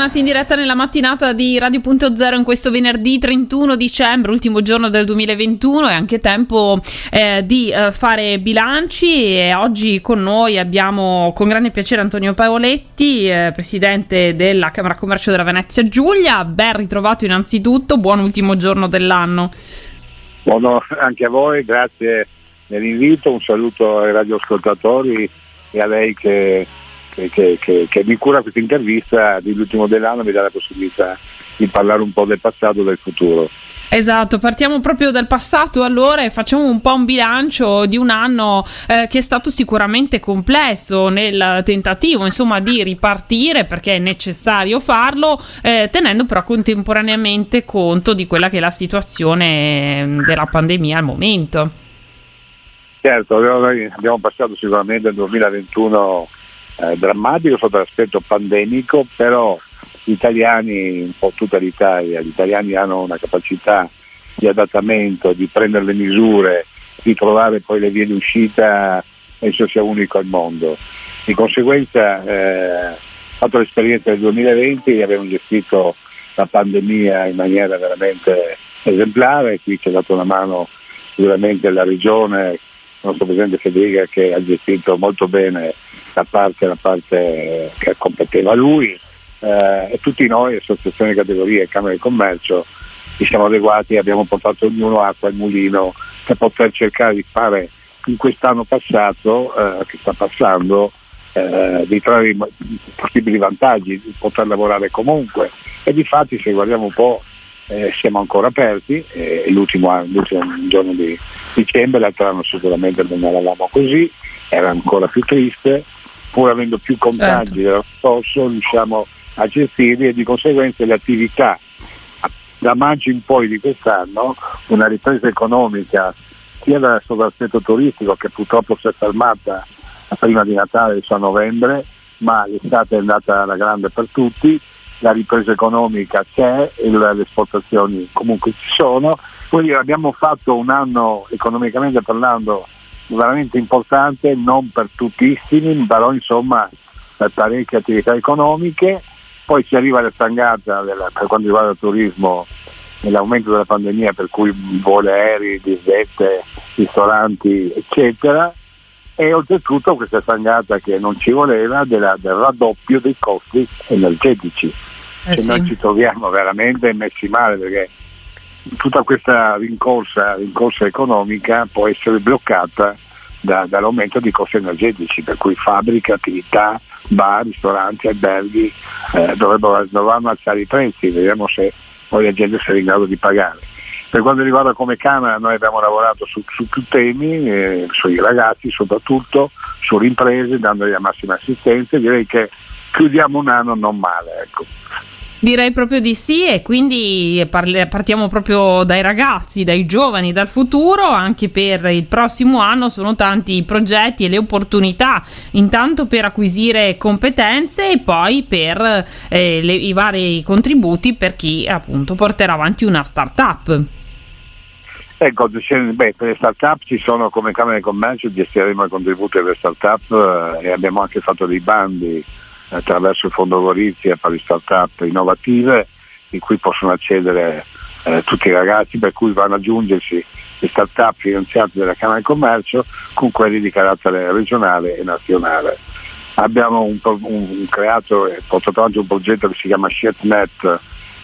bentornati in diretta nella mattinata di Radio.0 in questo venerdì 31 dicembre, ultimo giorno del 2021 è anche tempo eh, di eh, fare bilanci. E oggi con noi abbiamo con grande piacere Antonio Paoletti, eh, presidente della Camera Commercio della Venezia Giulia, ben ritrovato innanzitutto, buon ultimo giorno dell'anno. Buono anche a voi, grazie dell'invito, un saluto ai radioascoltatori e a lei che che, che, che, che mi cura questa intervista dell'ultimo dell'anno mi dà la possibilità di parlare un po' del passato e del futuro. Esatto, partiamo proprio dal passato allora e facciamo un po' un bilancio di un anno eh, che è stato sicuramente complesso nel tentativo insomma di ripartire perché è necessario farlo, eh, tenendo però contemporaneamente conto di quella che è la situazione mm, della pandemia al momento. Certo, abbiamo passato sicuramente il 2021 eh, drammatico sotto l'aspetto pandemico, però gli italiani, un po' tutta l'Italia, gli italiani hanno una capacità di adattamento, di prendere le misure, di trovare poi le vie di uscita, penso sia unico al mondo. Di conseguenza, eh, fatto l'esperienza del 2020, abbiamo gestito la pandemia in maniera veramente esemplare, qui ci ha dato una mano sicuramente la regione, il nostro Presidente Federica che ha gestito molto bene la parte, la parte che competeva a lui eh, e tutti noi, associazioni di categorie e Camere di Commercio, ci siamo adeguati e abbiamo portato ognuno acqua al mulino per poter cercare di fare in quest'anno passato, eh, che sta passando, eh, di trarre possibili vantaggi, di poter lavorare comunque. E di fatti se guardiamo un po' eh, siamo ancora aperti, eh, l'ultimo, l'ultimo, giorno di dicembre, l'altro anno sicuramente non eravamo così, era ancora più triste, pur avendo più contagi certo. scorso riusciamo a gestirli e di conseguenza le attività da maggio in poi di quest'anno una ripresa economica sia sotto l'aspetto turistico che purtroppo si è fermata prima di Natale a novembre ma l'estate è andata alla grande per tutti la ripresa economica c'è e le esportazioni comunque ci sono quindi abbiamo fatto un anno economicamente parlando veramente importante, non per tuttissimi, però insomma per parecchie attività economiche. Poi si arriva alla stangata della, per quanto riguarda il turismo nell'aumento della pandemia per cui voli aerei, disdette, ristoranti eccetera e oltretutto questa stangata che non ci voleva della, del raddoppio dei costi energetici. Eh sì. Noi ci troviamo veramente messi male perché tutta questa rincorsa, rincorsa economica può essere bloccata da, dall'aumento dei costi energetici, per cui fabbriche, attività, bar, ristoranti, alberghi eh, dovrebbero, dovranno alzare i prezzi, vediamo se poi la gente sarà in grado di pagare. Per quanto riguarda come Camera noi abbiamo lavorato su, su più temi, eh, sui ragazzi soprattutto, sulle imprese, dandogli la massima assistenza direi che chiudiamo un anno non male. Ecco. Direi proprio di sì e quindi parli- partiamo proprio dai ragazzi, dai giovani, dal futuro, anche per il prossimo anno sono tanti i progetti e le opportunità, intanto per acquisire competenze e poi per eh, le, i vari contributi per chi appunto porterà avanti una start-up. Ecco, beh, per le start-up ci sono come Camera di Commercio, gestiremo i contributi delle start-up eh, e abbiamo anche fatto dei bandi attraverso il fondo Gorizia per le start-up innovative in cui possono accedere eh, tutti i ragazzi per cui vanno ad aggiungersi le start-up finanziate dalla Camera di Commercio con quelli di carattere regionale e nazionale. Abbiamo un, un, creato e portato avanti un progetto che si chiama ShareNet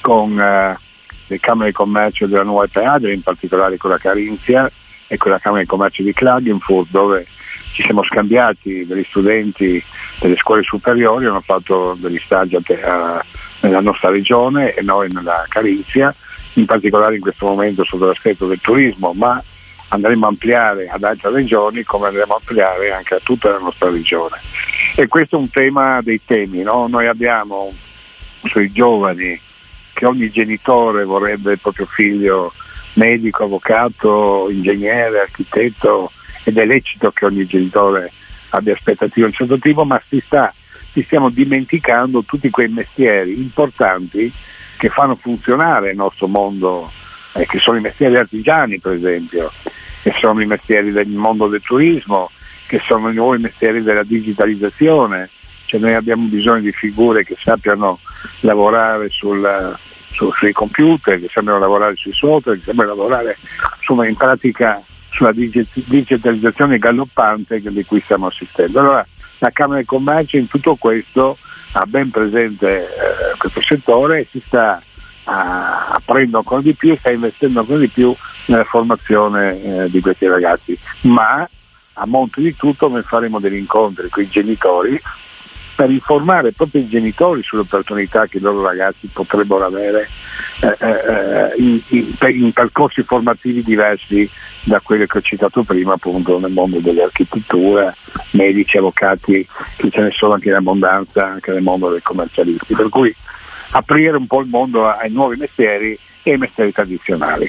con eh, le Camere di Commercio della Nuova Adria, in particolare con la Carinzia e con la Camera di Commercio di Klagenfurt dove ci siamo scambiati degli studenti delle scuole superiori, hanno fatto degli stagi a, nella nostra regione e noi nella Carinzia, in particolare in questo momento sotto l'aspetto del turismo, ma andremo a ampliare ad altre regioni come andremo a ampliare anche a tutta la nostra regione. E questo è un tema dei temi, no? noi abbiamo sui giovani che ogni genitore vorrebbe il proprio figlio medico, avvocato, ingegnere, architetto, ed è lecito che ogni genitore abbia aspettative di un certo tipo, ma si, sta, si stiamo dimenticando tutti quei mestieri importanti che fanno funzionare il nostro mondo, eh, che sono i mestieri artigiani per esempio, che sono i mestieri del mondo del turismo, che sono i nuovi mestieri della digitalizzazione, cioè noi abbiamo bisogno di figure che sappiano lavorare sul, su, sui computer, che sembrano lavorare sui software, che sembrano lavorare insomma, in pratica sulla digitalizzazione galoppante di cui stiamo assistendo. Allora la Camera di Commercio in tutto questo ha ben presente eh, questo settore e si sta aprendo ancora di più, sta investendo ancora di più nella formazione eh, di questi ragazzi. Ma a monte di tutto noi faremo degli incontri con i genitori per informare proprio i genitori sulle opportunità che i loro ragazzi potrebbero avere eh, eh, in, in, in, percorsi formativi diversi da quelli che ho citato prima, appunto nel mondo dell'architettura, medici, avvocati, che ce ne sono anche in abbondanza, anche nel mondo dei commercialisti. Per cui aprire un po' il mondo ai nuovi mestieri e ai mestieri tradizionali.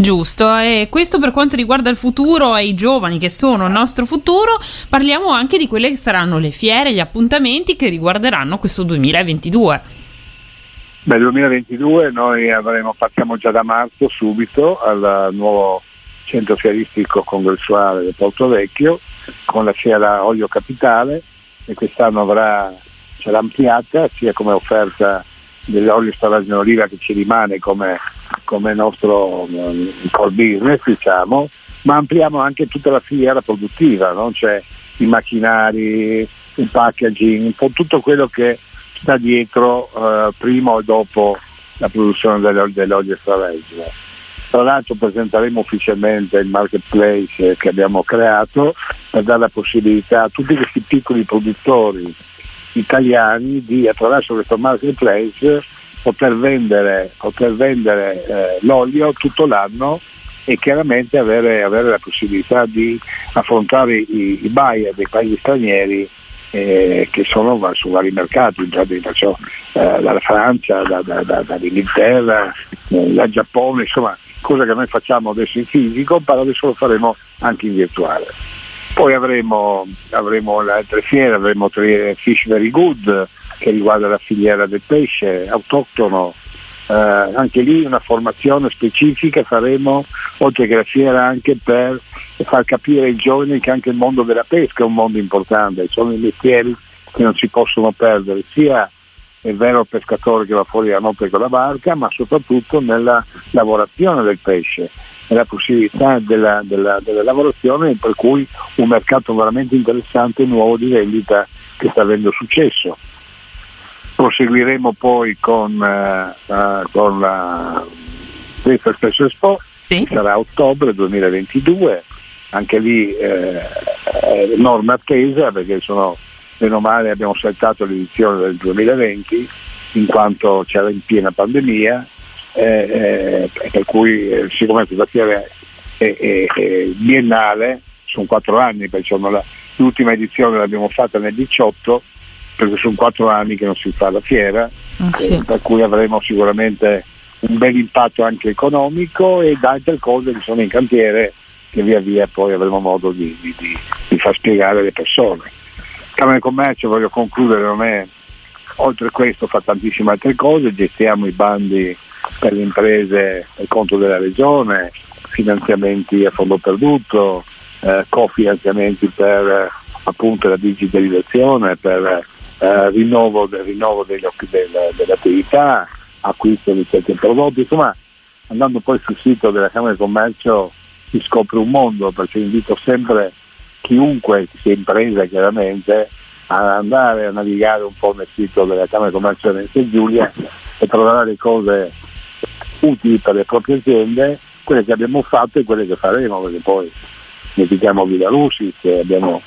Giusto, e questo per quanto riguarda il futuro e i giovani che sono il nostro futuro, parliamo anche di quelle che saranno le fiere, gli appuntamenti che riguarderanno questo 2022. Beh, 2022 noi avremo, partiamo già da marzo subito al nuovo centro fieristico congressuale del Porto Vecchio con la fiera Olio Capitale e quest'anno avrà, sarà ampliata sia come offerta dell'olio stravagine oliva che ci rimane come come nostro um, core business, diciamo, ma ampliamo anche tutta la filiera produttiva, no? cioè i macchinari, il packaging, un po' tutto quello che sta dietro uh, prima o dopo la produzione dell'olio, dell'olio extravergine. Tra l'altro presenteremo ufficialmente il marketplace che abbiamo creato per dare la possibilità a tutti questi piccoli produttori italiani di attraverso questo marketplace poter vendere, poter vendere eh, l'olio tutto l'anno e chiaramente avere, avere, la possibilità di affrontare i, i buyer dei paesi stranieri eh, che sono su vari mercati, faccio, eh, dalla Francia, da, da, da, dall'Inghilterra, eh, dal Giappone, insomma, cosa che noi facciamo adesso in fisico, però adesso lo faremo anche in virtuale. Poi avremo, avremo le altre fiere, avremo Fish Very Good, che riguarda la filiera del pesce autoctono. Eh, anche lì una formazione specifica faremo, oltre che la fiera, anche per far capire ai giovani che anche il mondo della pesca è un mondo importante, sono i mestieri che non si possono perdere, sia il vero pescatore che va fuori la notte con la barca, ma soprattutto nella lavorazione del pesce, nella possibilità della, della, della lavorazione per cui un mercato veramente interessante nuovo di vendita che sta avendo successo. Proseguiremo poi con, uh, uh, con la Festa Spesso Expo, sì. che sarà a ottobre 2022, anche lì eh, enorme attesa perché sono meno male abbiamo saltato l'edizione del 2020 in quanto c'era in piena pandemia, eh, eh, per cui eh, siccome questa fiera è, è, è, biennale, sono quattro anni, perché l'ultima edizione l'abbiamo fatta nel 2018 perché sono quattro anni che non si fa la fiera, ah, sì. eh, per cui avremo sicuramente un bel impatto anche economico e altre cose che sono in cantiere che via via poi avremo modo di, di, di, di far spiegare alle persone. Camera di Commercio, voglio concludere, non è, oltre a questo fa tantissime altre cose, gestiamo i bandi per le imprese per conto della regione, finanziamenti a fondo perduto, eh, cofinanziamenti per eh, appunto la digitalizzazione, per eh, rinnovo, rinnovo delle, del, delle attività, acquisto di certi prodotti, insomma andando poi sul sito della Camera di Commercio si scopre un mondo, perché invito sempre chiunque sia impresa chiaramente ad andare a navigare un po' nel sito della Camera di Commercio di Venezia Giulia e trovare le cose utili per le proprie aziende, quelle che abbiamo fatto e quelle che faremo, perché poi ne citiamo Villa che abbiamo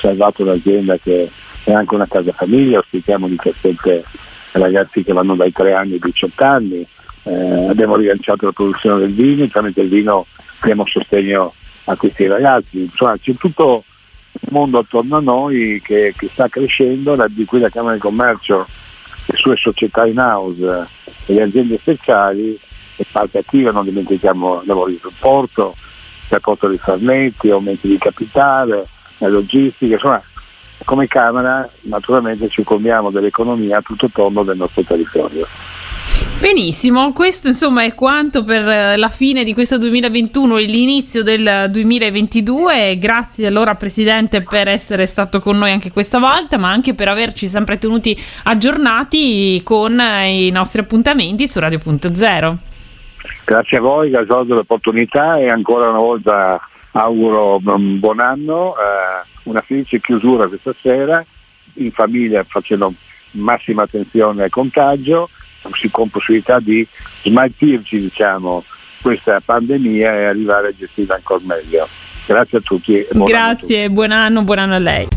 salvato un'azienda che è anche una casa famiglia, ospitiamo 17 ragazzi che vanno dai 3 anni ai 18 anni, eh, abbiamo rilanciato la produzione del vino, tramite il vino diamo sostegno a questi ragazzi, insomma c'è tutto un mondo attorno a noi che, che sta crescendo, di cui la Camera di Commercio, le sue società in house e le aziende speciali e parte attiva, non dimentichiamo lavori di supporto, trasporto di farnetti, aumenti di capitale, la logistica, insomma come Camera naturalmente ci occupiamo dell'economia a tutto tondo del nostro territorio. Benissimo, questo insomma è quanto per eh, la fine di questo 2021 e l'inizio del 2022. Grazie allora Presidente per essere stato con noi anche questa volta, ma anche per averci sempre tenuti aggiornati con i nostri appuntamenti su Radio.0. Grazie a voi, grazie per l'opportunità e ancora una volta auguro un buon anno, eh, una felice chiusura questa sera in famiglia facendo massima attenzione al contagio con possibilità di smaltirci diciamo, questa pandemia e arrivare a gestirla ancora meglio. Grazie a tutti. E buon Grazie, anno buon anno, buon anno a lei.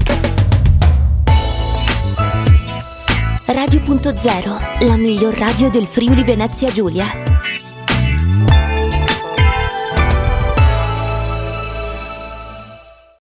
Radio.0, la miglior radio del Friuli Venezia Giulia.